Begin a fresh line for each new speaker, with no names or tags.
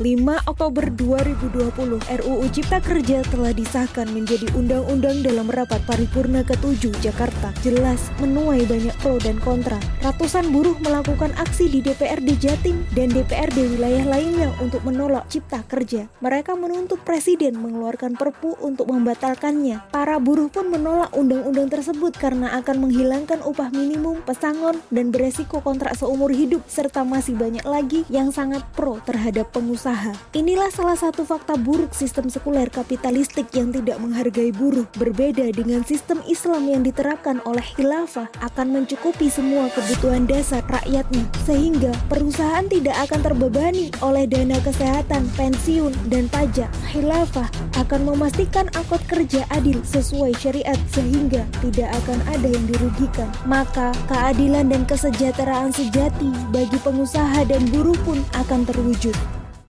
5 Oktober 2020, RUU Cipta Kerja telah disahkan menjadi undang-undang dalam rapat paripurna ke-7 Jakarta. Jelas menuai banyak pro dan kontra. Ratusan buruh melakukan aksi di DPRD Jatim dan DPRD wilayah lainnya untuk menolak Cipta Kerja. Mereka menuntut Presiden mengeluarkan perpu untuk membatalkannya. Para buruh pun menolak undang-undang tersebut karena akan menghilangkan upah minimum, pesangon, dan beresiko kontrak seumur hidup, serta masih banyak lagi yang sangat pro terhadap pengusaha usaha. Inilah salah satu fakta buruk sistem sekuler kapitalistik yang tidak menghargai buruh. Berbeda dengan sistem Islam yang diterapkan oleh khilafah akan mencukupi semua kebutuhan dasar rakyatnya sehingga perusahaan tidak akan terbebani oleh dana kesehatan, pensiun, dan pajak. Khilafah akan memastikan akad kerja adil sesuai syariat sehingga tidak akan ada yang dirugikan. Maka keadilan dan kesejahteraan sejati bagi pengusaha dan buruh pun akan terwujud.